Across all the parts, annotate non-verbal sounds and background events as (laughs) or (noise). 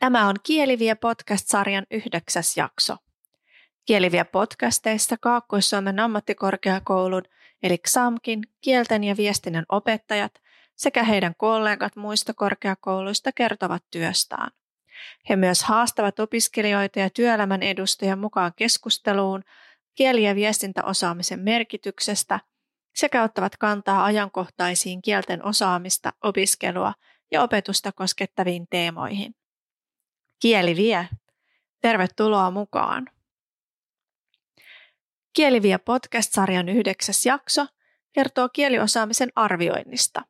Tämä on Kieliviä podcast-sarjan yhdeksäs jakso. Kieliviä podcasteissa Kaakkois-Suomen ammattikorkeakoulun eli XAMKin kielten ja viestinnän opettajat sekä heidän kollegat muista korkeakouluista kertovat työstään. He myös haastavat opiskelijoita ja työelämän edustajia mukaan keskusteluun kieli- ja viestintäosaamisen merkityksestä sekä ottavat kantaa ajankohtaisiin kielten osaamista, opiskelua ja opetusta koskettaviin teemoihin. Kieli vie. Tervetuloa mukaan. Kielivie podcast-sarjan yhdeksäs jakso kertoo kieliosaamisen arvioinnista.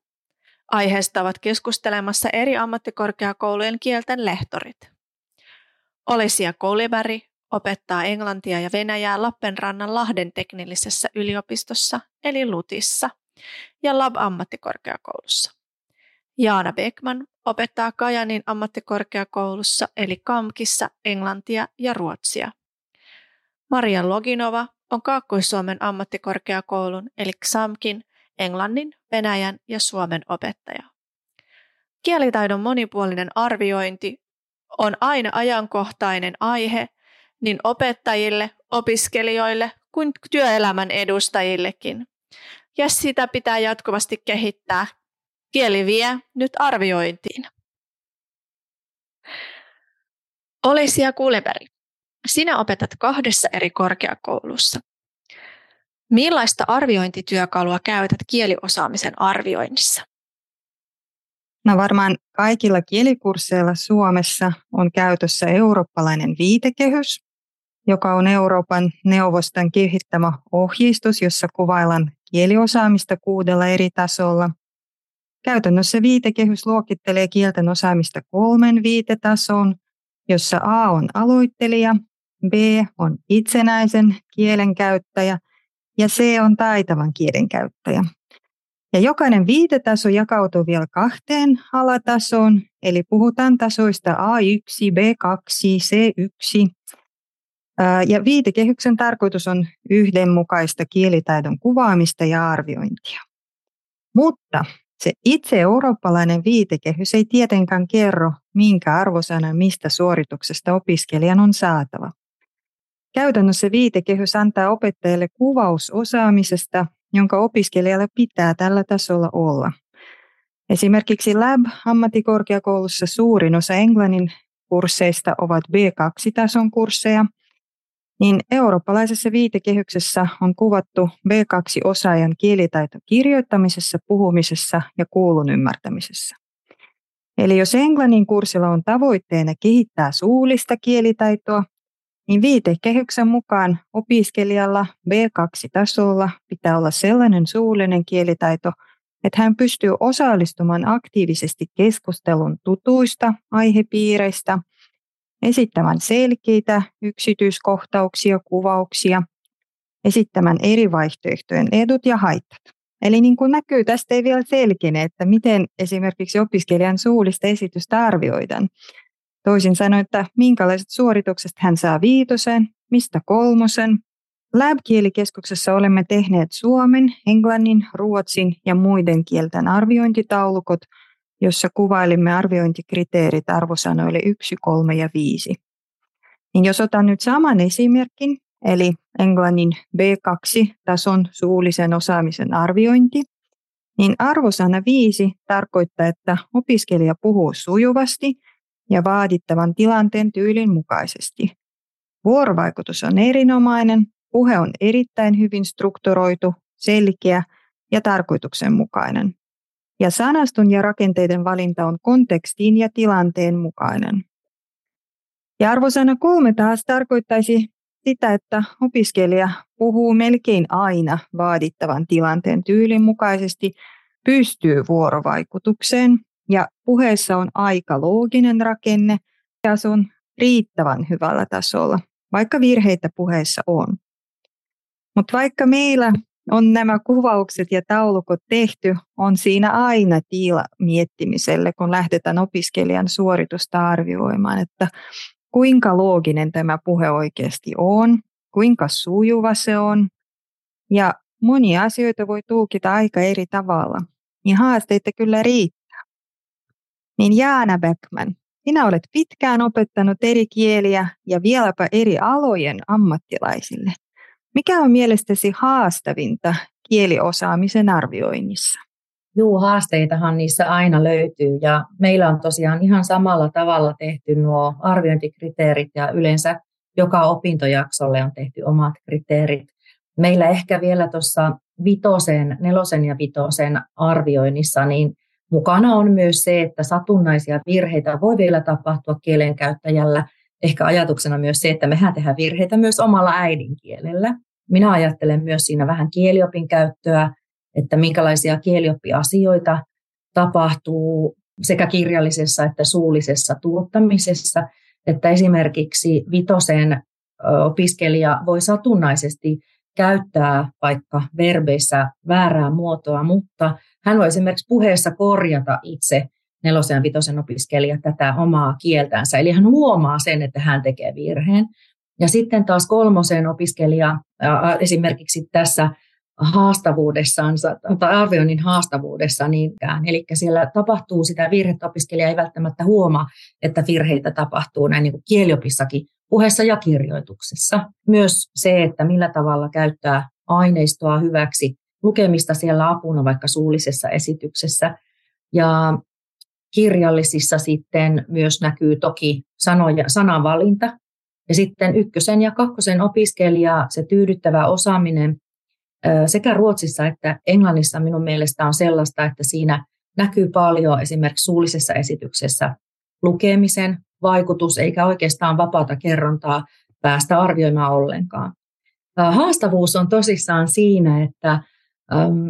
Aiheesta ovat keskustelemassa eri ammattikorkeakoulujen kielten lehtorit. Olisia Kouliberg opettaa englantia ja venäjää Lappenrannan Lahden teknillisessä yliopistossa eli LUTissa ja Lab-ammattikorkeakoulussa. Jaana Beckman opettaa Kajanin ammattikorkeakoulussa eli KAMKissa englantia ja ruotsia. Maria Loginova on Kaakkois-Suomen ammattikorkeakoulun eli XAMKin englannin, venäjän ja suomen opettaja. Kielitaidon monipuolinen arviointi on aina ajankohtainen aihe niin opettajille, opiskelijoille kuin työelämän edustajillekin. Ja sitä pitää jatkuvasti kehittää Kieli vie nyt arviointiin. Olisia Kuleberg, sinä opetat kahdessa eri korkeakoulussa. Millaista arviointityökalua käytät kieliosaamisen arvioinnissa? No varmaan kaikilla kielikursseilla Suomessa on käytössä eurooppalainen viitekehys, joka on Euroopan neuvoston kehittämä ohjeistus, jossa kuvaillaan kieliosaamista kuudella eri tasolla. Käytännössä viitekehys luokittelee kielten osaamista kolmen viitetason, jossa A on aloittelija, B on itsenäisen kielen käyttäjä ja C on taitavan kielen käyttäjä. Ja jokainen viitetaso jakautuu vielä kahteen alatasoon, eli puhutaan tasoista A1, B2, C1. Ja viitekehyksen tarkoitus on yhdenmukaista kielitaidon kuvaamista ja arviointia. Mutta se itse eurooppalainen viitekehys ei tietenkään kerro, minkä arvosanan mistä suorituksesta opiskelijan on saatava. Käytännössä viitekehys antaa opettajalle kuvaus osaamisesta, jonka opiskelijalla pitää tällä tasolla olla. Esimerkiksi Lab-ammattikorkeakoulussa suurin osa englannin kursseista ovat B2-tason kursseja – niin eurooppalaisessa viitekehyksessä on kuvattu B2-osaajan kielitaito kirjoittamisessa, puhumisessa ja kuulun ymmärtämisessä. Eli jos englannin kurssilla on tavoitteena kehittää suullista kielitaitoa, niin viitekehyksen mukaan opiskelijalla B2-tasolla pitää olla sellainen suullinen kielitaito, että hän pystyy osallistumaan aktiivisesti keskustelun tutuista aihepiireistä – esittämään selkeitä yksityiskohtauksia, kuvauksia, esittämään eri vaihtoehtojen edut ja haitat. Eli niin kuin näkyy, tästä ei vielä selkene, että miten esimerkiksi opiskelijan suullista esitystä arvioidaan. Toisin sanoen, että minkälaiset suoritukset hän saa viitosen, mistä kolmosen. Lab-kielikeskuksessa olemme tehneet suomen, englannin, ruotsin ja muiden kielten arviointitaulukot – jossa kuvailimme arviointikriteerit arvosanoille 1, 3 ja 5. Niin jos otan nyt saman esimerkin, eli englannin B2-tason suullisen osaamisen arviointi, niin arvosana 5 tarkoittaa, että opiskelija puhuu sujuvasti ja vaadittavan tilanteen tyylin mukaisesti. Vuorovaikutus on erinomainen, puhe on erittäin hyvin strukturoitu, selkeä ja tarkoituksenmukainen ja sanaston ja rakenteiden valinta on kontekstin ja tilanteen mukainen. Ja arvosana kolme taas tarkoittaisi sitä, että opiskelija puhuu melkein aina vaadittavan tilanteen tyylin mukaisesti, pystyy vuorovaikutukseen ja puheessa on aika looginen rakenne ja se on riittävän hyvällä tasolla, vaikka virheitä puheessa on. Mutta vaikka meillä on nämä kuvaukset ja taulukot tehty, on siinä aina tila miettimiselle, kun lähdetään opiskelijan suoritusta arvioimaan, että kuinka looginen tämä puhe oikeasti on, kuinka sujuva se on. Ja monia asioita voi tulkita aika eri tavalla. Niin haasteita kyllä riittää. Niin Jaana Beckman, sinä olet pitkään opettanut eri kieliä ja vieläpä eri alojen ammattilaisille. Mikä on mielestäsi haastavinta kieliosaamisen arvioinnissa? Juu, haasteitahan niissä aina löytyy ja meillä on tosiaan ihan samalla tavalla tehty nuo arviointikriteerit ja yleensä joka opintojaksolle on tehty omat kriteerit. Meillä ehkä vielä tuossa vitosen, nelosen ja vitosen arvioinnissa, niin mukana on myös se, että satunnaisia virheitä voi vielä tapahtua kielenkäyttäjällä. Ehkä ajatuksena myös se, että mehän tehdään virheitä myös omalla äidinkielellä. Minä ajattelen myös siinä vähän kieliopin käyttöä, että minkälaisia kielioppiasioita tapahtuu sekä kirjallisessa että suullisessa tuottamisessa, että esimerkiksi vitosen opiskelija voi satunnaisesti käyttää vaikka verbeissä väärää muotoa, mutta hän voi esimerkiksi puheessa korjata itse nelosen ja vitosen opiskelija tätä omaa kieltänsä. Eli hän huomaa sen, että hän tekee virheen. Ja sitten taas kolmosen opiskelija esimerkiksi tässä haastavuudessaan tai arvioinnin haastavuudessa niinkään. Eli siellä tapahtuu sitä virhettä, opiskelija ei välttämättä huomaa, että virheitä tapahtuu näin niin kuin kieliopissakin puheessa ja kirjoituksessa. Myös se, että millä tavalla käyttää aineistoa hyväksi, lukemista siellä apuna vaikka suullisessa esityksessä. Ja kirjallisissa sitten myös näkyy toki sanoja, sanavalinta. Ja sitten ykkösen ja kakkosen opiskelija, se tyydyttävä osaaminen sekä Ruotsissa että Englannissa minun mielestä on sellaista, että siinä näkyy paljon esimerkiksi suullisessa esityksessä lukemisen vaikutus, eikä oikeastaan vapaata kerrontaa päästä arvioimaan ollenkaan. Haastavuus on tosissaan siinä, että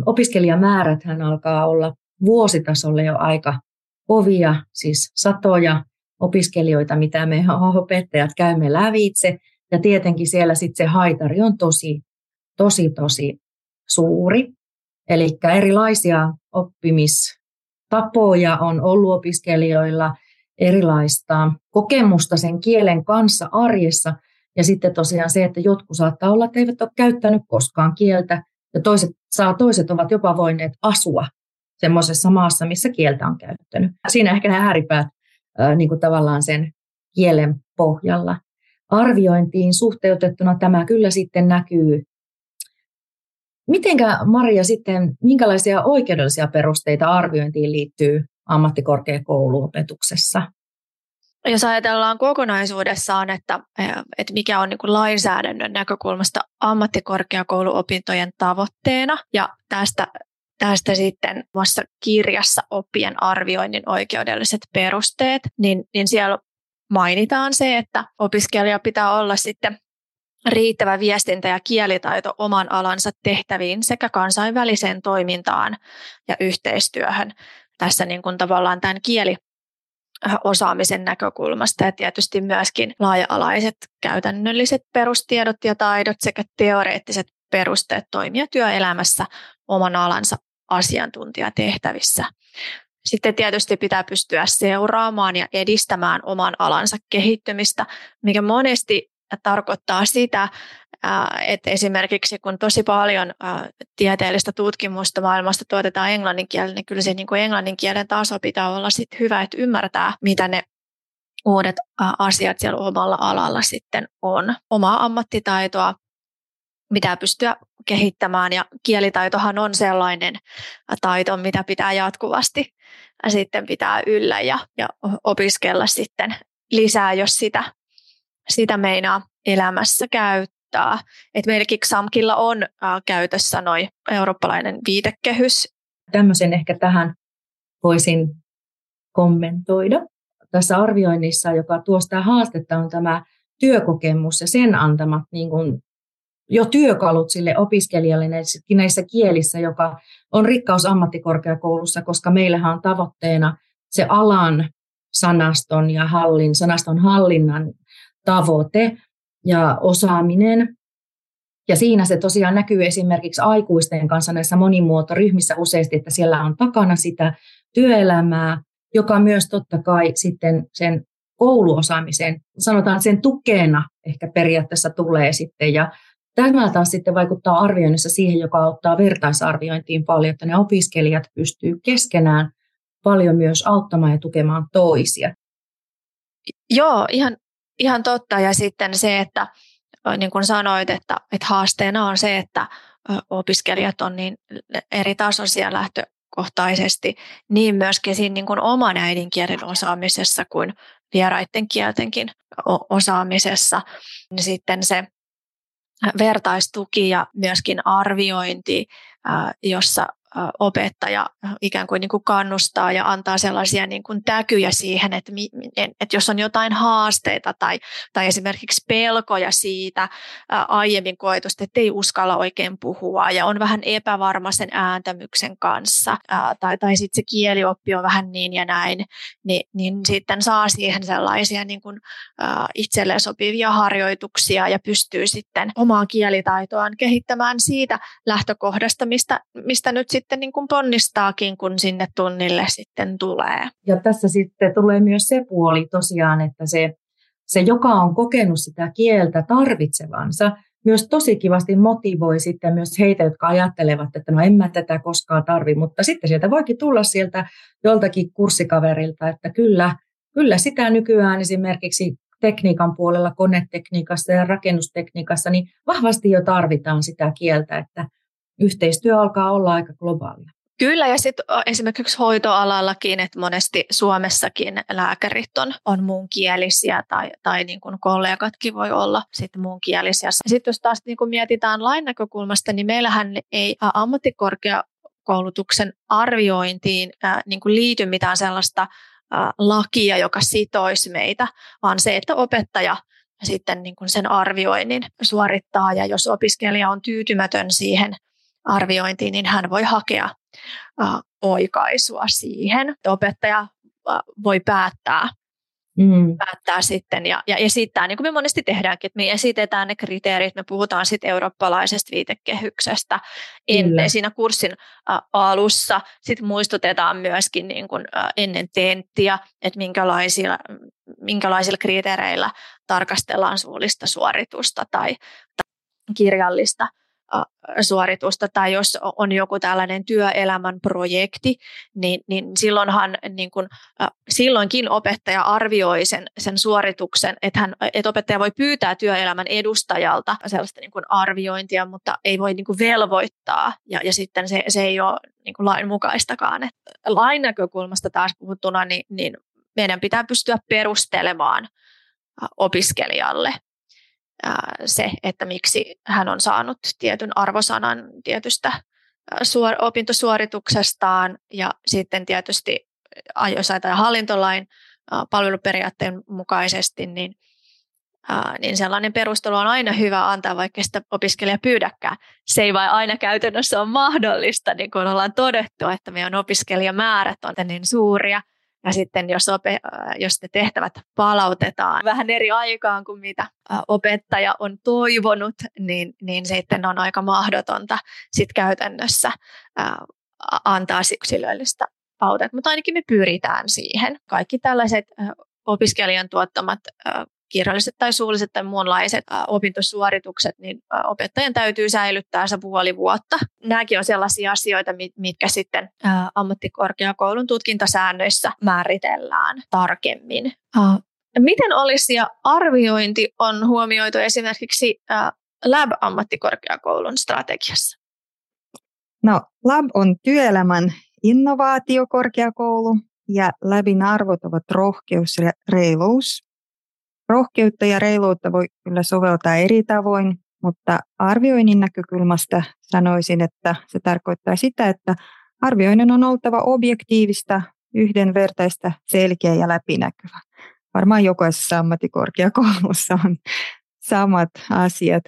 opiskelijamäärät hän alkaa olla vuositasolle jo aika kovia, siis satoja opiskelijoita, mitä me (laughs) opettajat käymme lävitse. Ja tietenkin siellä sitten se haitari on tosi tosi, tosi suuri. Eli erilaisia oppimistapoja on ollut opiskelijoilla, erilaista kokemusta sen kielen kanssa arjessa. Ja sitten tosiaan se, että jotkut saattaa olla, että eivät ole käyttänyt koskaan kieltä, ja toiset, saa, toiset ovat jopa voineet asua semmoisessa maassa, missä kieltä on käyttänyt. Siinä ehkä nämä ääripäät niin kuin tavallaan sen kielen pohjalla. Arviointiin suhteutettuna tämä kyllä sitten näkyy Mitenkä Maria sitten, minkälaisia oikeudellisia perusteita arviointiin liittyy ammattikorkeakouluopetuksessa? Jos ajatellaan kokonaisuudessaan, että, että mikä on niin kuin lainsäädännön näkökulmasta ammattikorkeakouluopintojen tavoitteena ja tästä tästä sitten muassa kirjassa oppien arvioinnin oikeudelliset perusteet, niin, niin siellä mainitaan se, että opiskelija pitää olla sitten riittävä viestintä ja kielitaito oman alansa tehtäviin sekä kansainväliseen toimintaan ja yhteistyöhön. Tässä niin kuin tavallaan tämän kieli osaamisen näkökulmasta ja tietysti myöskin laaja-alaiset käytännölliset perustiedot ja taidot sekä teoreettiset perusteet toimia työelämässä oman alansa asiantuntijatehtävissä. Sitten tietysti pitää pystyä seuraamaan ja edistämään oman alansa kehittymistä, mikä monesti tarkoittaa sitä, että esimerkiksi kun tosi paljon tieteellistä tutkimusta maailmasta tuotetaan englannin kielellä, niin kyllä se niin kuin englannin kielen taso pitää olla sit hyvä, että ymmärtää, mitä ne uudet asiat siellä omalla alalla sitten on. Omaa ammattitaitoa pitää pystyä kehittämään ja kielitaitohan on sellainen taito, mitä pitää jatkuvasti sitten pitää yllä ja, ja opiskella sitten lisää, jos sitä sitä meinaa elämässä käyttää. Et meilläkin XAMKilla on äh, käytössä noin eurooppalainen viitekehys. Tämmöisen ehkä tähän voisin kommentoida. Tässä arvioinnissa, joka tuosta haastetta, on tämä työkokemus ja sen antamat niin kuin jo työkalut sille opiskelijalle näissä kielissä, joka on rikkaus ammattikorkeakoulussa, koska meillähän on tavoitteena se alan sanaston ja hallin, sanaston hallinnan tavoite ja osaaminen. Ja siinä se tosiaan näkyy esimerkiksi aikuisten kanssa näissä monimuotoryhmissä useasti, että siellä on takana sitä työelämää, joka myös totta kai sitten sen kouluosaamisen, sanotaan sen tukena ehkä periaatteessa tulee sitten. Ja tämä taas sitten vaikuttaa arvioinnissa siihen, joka auttaa vertaisarviointiin paljon, että ne opiskelijat pystyy keskenään paljon myös auttamaan ja tukemaan toisia. Joo, ihan, ihan totta. Ja sitten se, että niin kuin sanoit, että, että haasteena on se, että opiskelijat on niin eri tasoisia lähtökohtaisesti, niin myöskin siinä niin kuin oman äidinkielen osaamisessa kuin vieraiden kieltenkin osaamisessa. Niin sitten se vertaistuki ja myöskin arviointi, jossa opettaja ikään kuin, niin kuin kannustaa ja antaa sellaisia niin kuin täkyjä siihen, että, että jos on jotain haasteita tai, tai esimerkiksi pelkoja siitä aiemmin koetusta, että ei uskalla oikein puhua ja on vähän epävarma sen ääntämyksen kanssa tai, tai sitten se kielioppi on vähän niin ja näin, niin, niin sitten saa siihen sellaisia niin kuin, itselleen sopivia harjoituksia ja pystyy sitten omaa kielitaitoaan kehittämään siitä lähtökohdasta, mistä, mistä nyt sitten niin kuin ponnistaakin, kun sinne tunnille sitten tulee. Ja tässä sitten tulee myös se puoli tosiaan, että se, se joka on kokenut sitä kieltä tarvitsevansa, myös tosi kivasti motivoi sitten myös heitä, jotka ajattelevat, että no en mä tätä koskaan tarvi, mutta sitten sieltä voikin tulla sieltä joltakin kurssikaverilta, että kyllä, kyllä sitä nykyään esimerkiksi tekniikan puolella, konetekniikassa ja rakennustekniikassa, niin vahvasti jo tarvitaan sitä kieltä, että yhteistyö alkaa olla aika globaalia. Kyllä, ja sitten esimerkiksi hoitoalallakin, että monesti Suomessakin lääkärit on, on muunkielisiä tai, tai niin kuin kollegatkin voi olla sitten muunkielisiä. Sitten jos taas niin kuin mietitään lain näkökulmasta, niin meillähän ei ammattikorkeakoulutuksen arviointiin ää, niin kuin liity mitään sellaista ää, lakia, joka sitoisi meitä, vaan se, että opettaja sitten niin kuin sen arvioinnin suorittaa ja jos opiskelija on tyytymätön siihen arviointiin, niin hän voi hakea oikaisua siihen. Opettaja voi päättää, mm. päättää sitten ja, ja esittää, niin kuin me monesti tehdäänkin, että me esitetään ne kriteerit, me puhutaan sitten eurooppalaisesta viitekehyksestä ennen siinä kurssin alussa. Sitten muistutetaan myöskin niin kuin, ennen tenttiä, että minkälaisilla, minkälaisilla kriteereillä tarkastellaan suullista suoritusta tai, tai kirjallista suoritusta tai jos on joku tällainen työelämän projekti, niin, niin silloinhan niin kun, silloinkin opettaja arvioi sen, sen suorituksen, että, hän, että opettaja voi pyytää työelämän edustajalta sellaista niin kun arviointia, mutta ei voi niin kun velvoittaa ja, ja sitten se, se ei ole niin kun lain mukaistakaan. Et lain näkökulmasta taas puhuttuna, niin, niin meidän pitää pystyä perustelemaan opiskelijalle se, että miksi hän on saanut tietyn arvosanan tietystä suor- opintosuorituksestaan ja sitten tietysti jos ajatellaan hallintolain palveluperiaatteen mukaisesti, niin, niin sellainen perustelu on aina hyvä antaa, vaikka sitä opiskelija pyydäkään. Se ei vain aina käytännössä ole mahdollista, niin kuin ollaan todettu, että meidän opiskelijamäärät on niin suuria, ja sitten jos, ope, äh, jos ne tehtävät palautetaan vähän eri aikaan kuin mitä äh, opettaja on toivonut, niin, niin sitten on aika mahdotonta sit käytännössä äh, antaa yksilöllistä palautetta. Mutta ainakin me pyritään siihen. Kaikki tällaiset opiskelijan tuottamat kirjalliset tai suulliset tai muunlaiset opintosuoritukset, niin opettajan täytyy säilyttää se puoli vuotta. Nämäkin on sellaisia asioita, mitkä sitten ammattikorkeakoulun tutkintasäännöissä määritellään tarkemmin. Miten olisi ja arviointi on huomioitu esimerkiksi Lab-ammattikorkeakoulun strategiassa? No, Lab on työelämän innovaatiokorkeakoulu ja Labin arvot ovat rohkeus ja reiluus. Rohkeutta ja reiluutta voi kyllä soveltaa eri tavoin, mutta arvioinnin näkökulmasta sanoisin, että se tarkoittaa sitä, että arvioinnin on oltava objektiivista, yhdenvertaista, selkeä ja läpinäkyvä. Varmaan jokaisessa ammattikorkeakoulussa on samat asiat.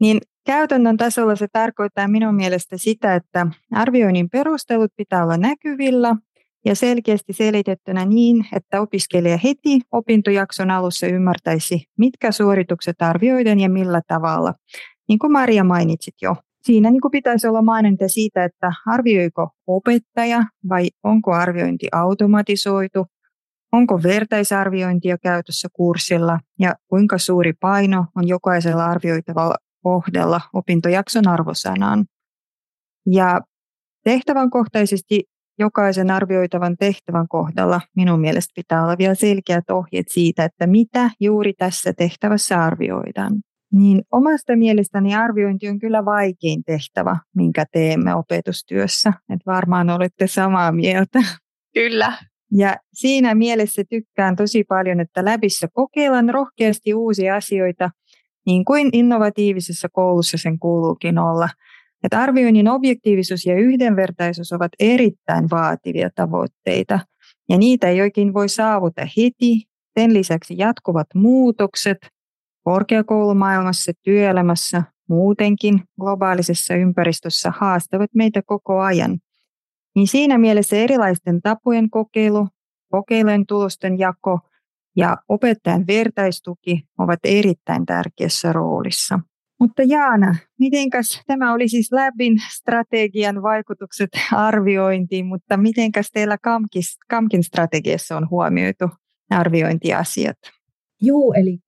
Niin käytännön tasolla se tarkoittaa minun mielestä sitä, että arvioinnin perustelut pitää olla näkyvillä ja selkeästi selitettynä niin, että opiskelija heti opintojakson alussa ymmärtäisi, mitkä suoritukset arvioidaan ja millä tavalla, niin kuin Maria mainitsit jo. Siinä niin kuin pitäisi olla maininta siitä, että arvioiko opettaja vai onko arviointi automatisoitu, onko vertaisarviointia käytössä kurssilla ja kuinka suuri paino on jokaisella arvioitavalla kohdella opintojakson arvosanaan. Ja tehtävän kohtaisesti jokaisen arvioitavan tehtävän kohdalla minun mielestä pitää olla vielä selkeät ohjeet siitä, että mitä juuri tässä tehtävässä arvioidaan. Niin omasta mielestäni arviointi on kyllä vaikein tehtävä, minkä teemme opetustyössä. Että varmaan olette samaa mieltä. Kyllä. Ja siinä mielessä tykkään tosi paljon, että läpissä kokeillaan rohkeasti uusia asioita, niin kuin innovatiivisessa koulussa sen kuuluukin olla – että arvioinnin objektiivisuus ja yhdenvertaisuus ovat erittäin vaativia tavoitteita, ja niitä ei oikein voi saavuta heti. Sen lisäksi jatkuvat muutokset korkeakoulumaailmassa, työelämässä, muutenkin globaalisessa ympäristössä haastavat meitä koko ajan. Niin siinä mielessä erilaisten tapojen kokeilu, kokeilujen tulosten jako ja opettajan vertaistuki ovat erittäin tärkeässä roolissa. Mutta Jaana, mitenkäs tämä oli siis Labin strategian vaikutukset arviointiin, mutta mitenkäs teillä Kamkis, Kamkin strategiassa on huomioitu arviointiasiat? Joo, eli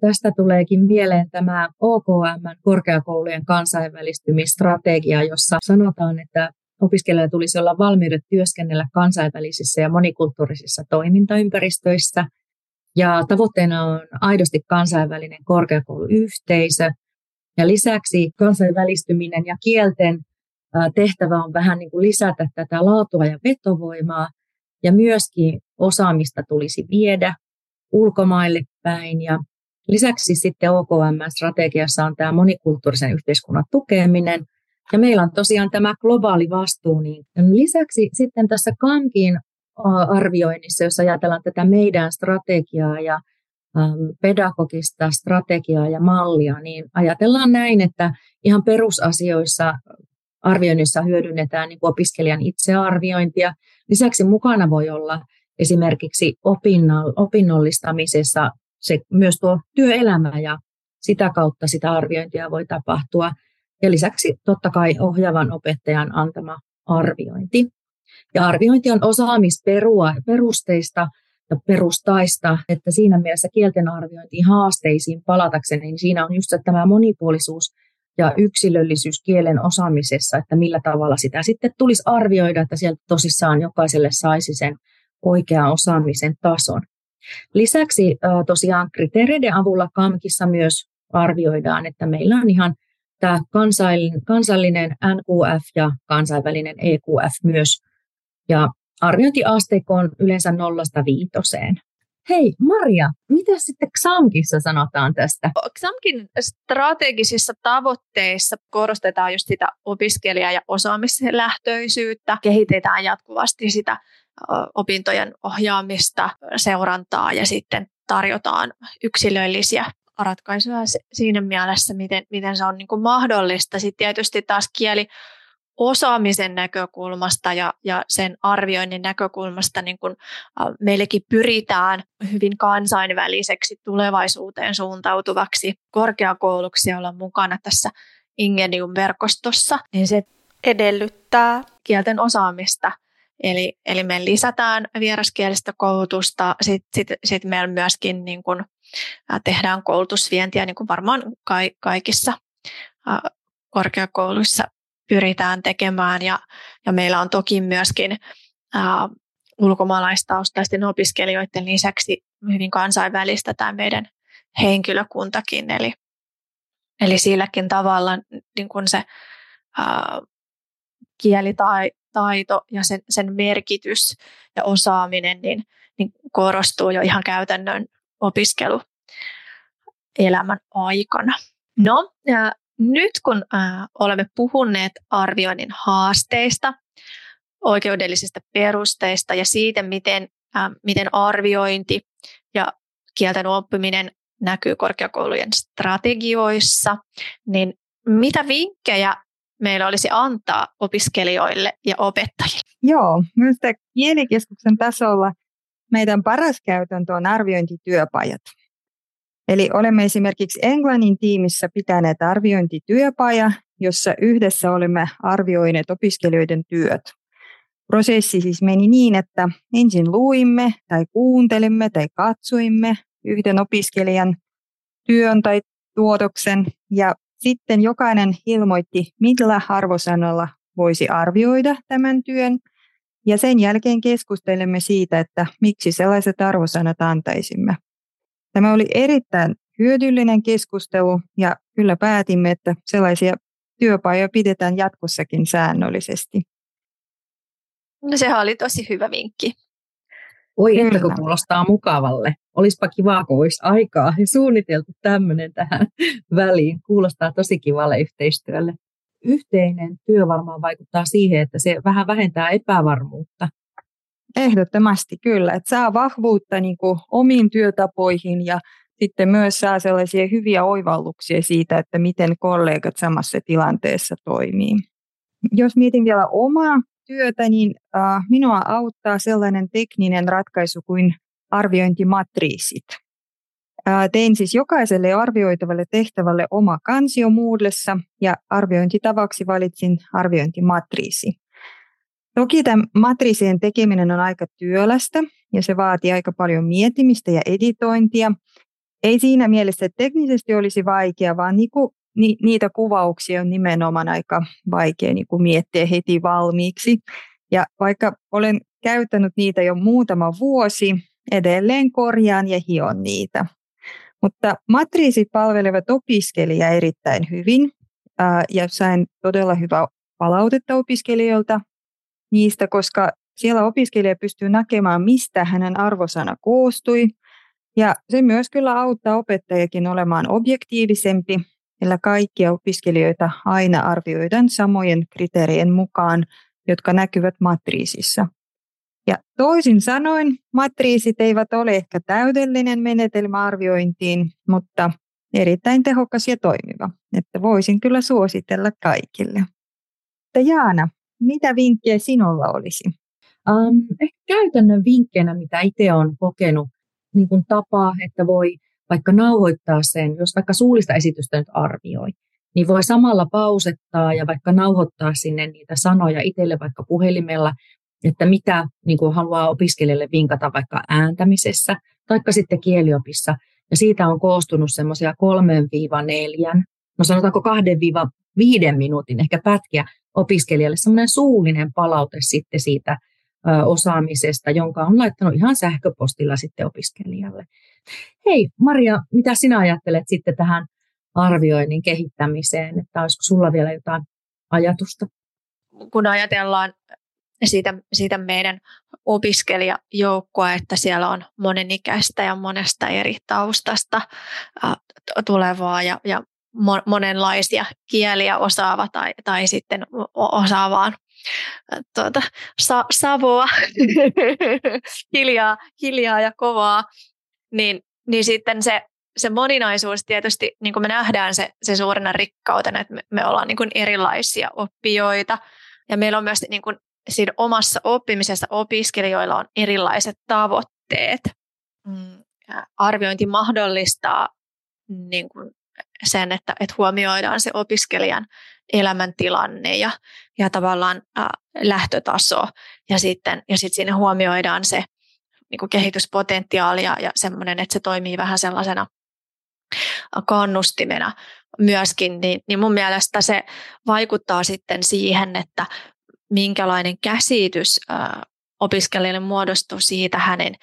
tästä tuleekin mieleen tämä OKM, korkeakoulujen kansainvälistymistrategia, jossa sanotaan, että opiskelijoilla tulisi olla valmiudet työskennellä kansainvälisissä ja monikulttuurisissa toimintaympäristöissä. Ja tavoitteena on aidosti kansainvälinen korkeakouluyhteisö, ja lisäksi kansainvälistyminen ja kielten tehtävä on vähän niin kuin lisätä tätä laatua ja vetovoimaa. Ja myöskin osaamista tulisi viedä ulkomaille päin. Ja lisäksi sitten OKM-strategiassa on tämä monikulttuurisen yhteiskunnan tukeminen. Ja meillä on tosiaan tämä globaali vastuu. Niin lisäksi sitten tässä kankin arvioinnissa, jos ajatellaan tätä meidän strategiaa ja pedagogista strategiaa ja mallia, niin ajatellaan näin, että ihan perusasioissa arvioinnissa hyödynnetään niin opiskelijan itsearviointia. Lisäksi mukana voi olla esimerkiksi opinnollistamisessa se, myös tuo työelämä ja sitä kautta sitä arviointia voi tapahtua. Ja lisäksi totta kai ohjaavan opettajan antama arviointi. Ja arviointi on osaamisperusteista ja perustaista, että siinä mielessä kielten arviointiin haasteisiin palatakseni, niin siinä on just tämä monipuolisuus ja yksilöllisyys kielen osaamisessa, että millä tavalla sitä sitten tulisi arvioida, että sieltä tosissaan jokaiselle saisi sen oikean osaamisen tason. Lisäksi tosiaan kriteereiden avulla KAMKissa myös arvioidaan, että meillä on ihan tämä kansallinen NQF ja kansainvälinen EQF myös. Ja Arviointiasteikko on yleensä nollasta viitoseen. Hei Maria, mitä sitten XAMKissa sanotaan tästä? XAMKin strategisissa tavoitteissa korostetaan just sitä opiskelija- ja osaamislähtöisyyttä, kehitetään jatkuvasti sitä opintojen ohjaamista, seurantaa ja sitten tarjotaan yksilöllisiä ratkaisuja siinä mielessä, miten, miten se on niin kuin mahdollista. Sitten tietysti taas kieli osaamisen näkökulmasta ja, ja sen arvioinnin näkökulmasta niin kun, meillekin pyritään hyvin kansainväliseksi tulevaisuuteen suuntautuvaksi korkeakouluksi olla mukana tässä Ingenium-verkostossa, niin se edellyttää kielten osaamista. Eli, eli me lisätään vieraskielistä koulutusta, sitten sit, sit meillä myöskin niin kun, tehdään koulutusvientiä niin kuin varmaan ka- kaikissa korkeakouluissa pyritään tekemään ja, ja meillä on toki myöskin ää, ulkomaalaistaustaisten opiskelijoiden lisäksi hyvin kansainvälistä tämä meidän henkilökuntakin, eli, eli silläkin tavalla niin kun se ää, kielitaito ja sen, sen merkitys ja osaaminen niin, niin korostuu jo ihan käytännön opiskeluelämän aikana. No, nyt kun äh, olemme puhuneet arvioinnin haasteista, oikeudellisista perusteista ja siitä, miten, äh, miten arviointi ja kielten oppiminen näkyy korkeakoulujen strategioissa, niin mitä vinkkejä meillä olisi antaa opiskelijoille ja opettajille? Joo, myös kielikeskuksen tasolla meidän paras käytäntö on arviointityöpajat. Eli olemme esimerkiksi Englannin tiimissä pitäneet arviointityöpaja, jossa yhdessä olemme arvioineet opiskelijoiden työt. Prosessi siis meni niin, että ensin luimme tai kuuntelimme tai katsoimme yhden opiskelijan työn tai tuotoksen ja sitten jokainen ilmoitti, millä arvosanalla voisi arvioida tämän työn ja sen jälkeen keskustelemme siitä, että miksi sellaiset arvosanat antaisimme. Tämä oli erittäin hyödyllinen keskustelu ja kyllä päätimme, että sellaisia työpajoja pidetään jatkossakin säännöllisesti. No sehän oli tosi hyvä vinkki. Oi, että kun kuulostaa mukavalle. Olispa kiva, kun olisi aikaa ja suunniteltu tämmöinen tähän (laughs) väliin. Kuulostaa tosi kivalle yhteistyölle. Yhteinen työ varmaan vaikuttaa siihen, että se vähän vähentää epävarmuutta. Ehdottomasti kyllä, että saa vahvuutta niin kuin omiin työtapoihin ja sitten myös saa sellaisia hyviä oivalluksia siitä, että miten kollegat samassa tilanteessa toimii. Jos mietin vielä omaa työtä, niin äh, minua auttaa sellainen tekninen ratkaisu kuin arviointimatriisit. Äh, tein siis jokaiselle arvioitavalle tehtävälle oma kansio Moodlessa ja arviointitavaksi valitsin arviointimatriisi. Toki tämän matriisien tekeminen on aika työlästä ja se vaatii aika paljon mietimistä ja editointia. Ei siinä mielessä, että teknisesti olisi vaikea, vaan niinku ni, niitä kuvauksia on nimenomaan aika vaikea niin kuin miettiä heti valmiiksi. Ja vaikka olen käyttänyt niitä jo muutama vuosi, edelleen korjaan ja hion niitä. Mutta matriisit palvelevat opiskelijaa erittäin hyvin ja sain todella hyvää palautetta opiskelijoilta niistä, koska siellä opiskelija pystyy näkemään, mistä hänen arvosana koostui. Ja se myös kyllä auttaa opettajakin olemaan objektiivisempi Meillä kaikkia opiskelijoita aina arvioidaan samojen kriteerien mukaan, jotka näkyvät matriisissa. Ja toisin sanoen, matriisit eivät ole ehkä täydellinen menetelmä arviointiin, mutta erittäin tehokas ja toimiva, että voisin kyllä suositella kaikille. Mutta Jaana, mitä vinkkejä sinulla olisi? Um, ehkä käytännön vinkkeinä, mitä itse olen kokenut, niin kuin tapa, että voi vaikka nauhoittaa sen, jos vaikka suullista esitystä nyt arvioi, niin voi samalla pausettaa ja vaikka nauhoittaa sinne niitä sanoja itselle vaikka puhelimella, että mitä niin kuin haluaa opiskelijalle vinkata vaikka ääntämisessä, taikka sitten kieliopissa. Ja siitä on koostunut semmoisia kolmen viiva neljän, no sanotaanko kahden viiva viiden minuutin ehkä pätkiä opiskelijalle, semmoinen suullinen palaute sitten siitä osaamisesta, jonka on laittanut ihan sähköpostilla sitten opiskelijalle. Hei Maria, mitä sinä ajattelet sitten tähän arvioinnin kehittämiseen, että olisiko sulla vielä jotain ajatusta? Kun ajatellaan siitä, siitä meidän opiskelijajoukkoa, että siellä on monenikäistä ja monesta eri taustasta tulevaa ja, ja monenlaisia kieliä osaava tai, tai sitten osaavaan tuota, sa, savoa, (laughs) hiljaa, hiljaa ja kovaa, niin, niin sitten se, se moninaisuus tietysti, niin kuin me nähdään se, se suurena rikkautena, että me, me ollaan niin kuin erilaisia oppijoita ja meillä on myös niin kuin siinä omassa oppimisessa opiskelijoilla on erilaiset tavoitteet. Mm, arviointi mahdollistaa niin kuin sen, että, että huomioidaan se opiskelijan elämäntilanne ja, ja tavallaan äh, lähtötaso. Ja sitten, ja sitten siinä huomioidaan se niin kuin kehityspotentiaali ja, ja semmoinen, että se toimii vähän sellaisena kannustimena myöskin, niin, niin mun mielestä se vaikuttaa sitten siihen, että minkälainen käsitys äh, opiskelijalle muodostuu siitä hänen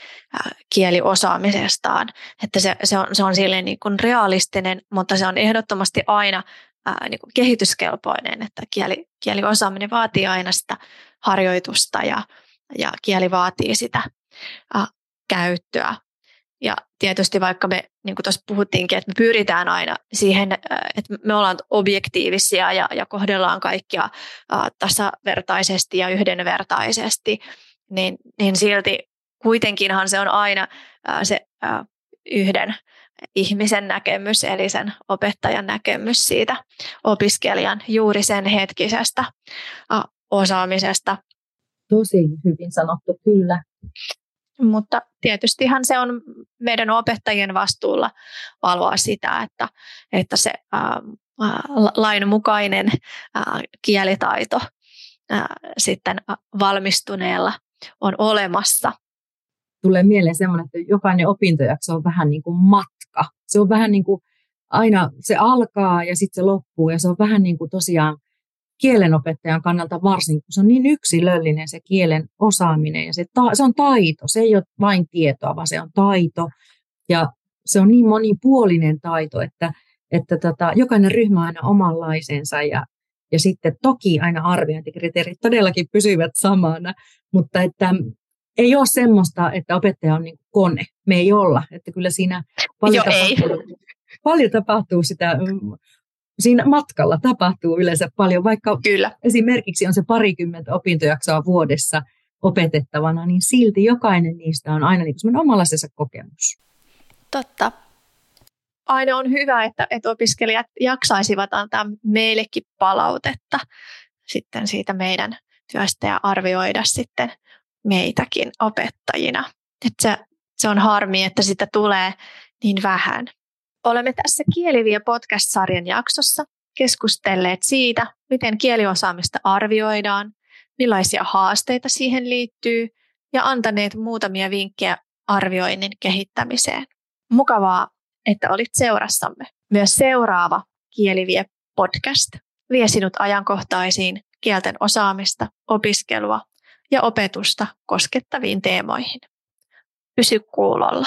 kieliosaamisestaan. Että se, se on, se on silleen niin kuin realistinen, mutta se on ehdottomasti aina ää, niin kuin kehityskelpoinen, että kieli, kieliosaaminen vaatii aina sitä harjoitusta ja, ja kieli vaatii sitä ää, käyttöä. Ja tietysti vaikka me, niin kuin tuossa puhuttiinkin, että me pyritään aina siihen, että me ollaan objektiivisia ja, ja kohdellaan kaikkia tasavertaisesti ja yhdenvertaisesti, niin, niin silti kuitenkinhan se on aina ää, se ää, yhden ihmisen näkemys, eli sen opettajan näkemys siitä opiskelijan juuri sen hetkisestä ää, osaamisesta. Tosi hyvin sanottu, kyllä. Mutta tietystihan se on meidän opettajien vastuulla valvoa sitä, että, että se ää, lainmukainen ää, kielitaito ää, sitten valmistuneella on olemassa. Tulee mieleen semmoinen, että jokainen opintojakso on vähän niin kuin matka. Se on vähän niin kuin aina se alkaa ja sitten se loppuu ja se on vähän niin kuin tosiaan kielenopettajan kannalta varsin, kun se on niin yksilöllinen se kielen osaaminen ja se, ta- se on taito, se ei ole vain tietoa, vaan se on taito ja se on niin monipuolinen taito, että, että tota, jokainen ryhmä on aina omanlaisensa ja, ja sitten toki aina arviointikriteerit todellakin pysyvät samana, mutta että ei ole semmoista, että opettaja on niin kone. Me ei olla, että kyllä siinä paljon, Joo, tapahtuu, ei. paljon tapahtuu sitä siinä matkalla tapahtuu yleensä paljon, vaikka Kyllä. esimerkiksi on se parikymmentä opintojaksoa vuodessa opetettavana, niin silti jokainen niistä on aina niin omanlaisensa kokemus. Totta. Aina on hyvä, että, että opiskelijat jaksaisivat antaa meillekin palautetta sitten siitä meidän työstä ja arvioida sitten meitäkin opettajina. Että se, se on harmi, että sitä tulee niin vähän. Olemme tässä Kieliviä podcast-sarjan jaksossa keskustelleet siitä, miten kieliosaamista arvioidaan, millaisia haasteita siihen liittyy ja antaneet muutamia vinkkejä arvioinnin kehittämiseen. Mukavaa, että olit seurassamme. Myös seuraava Kielivie podcast vie sinut ajankohtaisiin kielten osaamista, opiskelua ja opetusta koskettaviin teemoihin. Pysy kuulolla.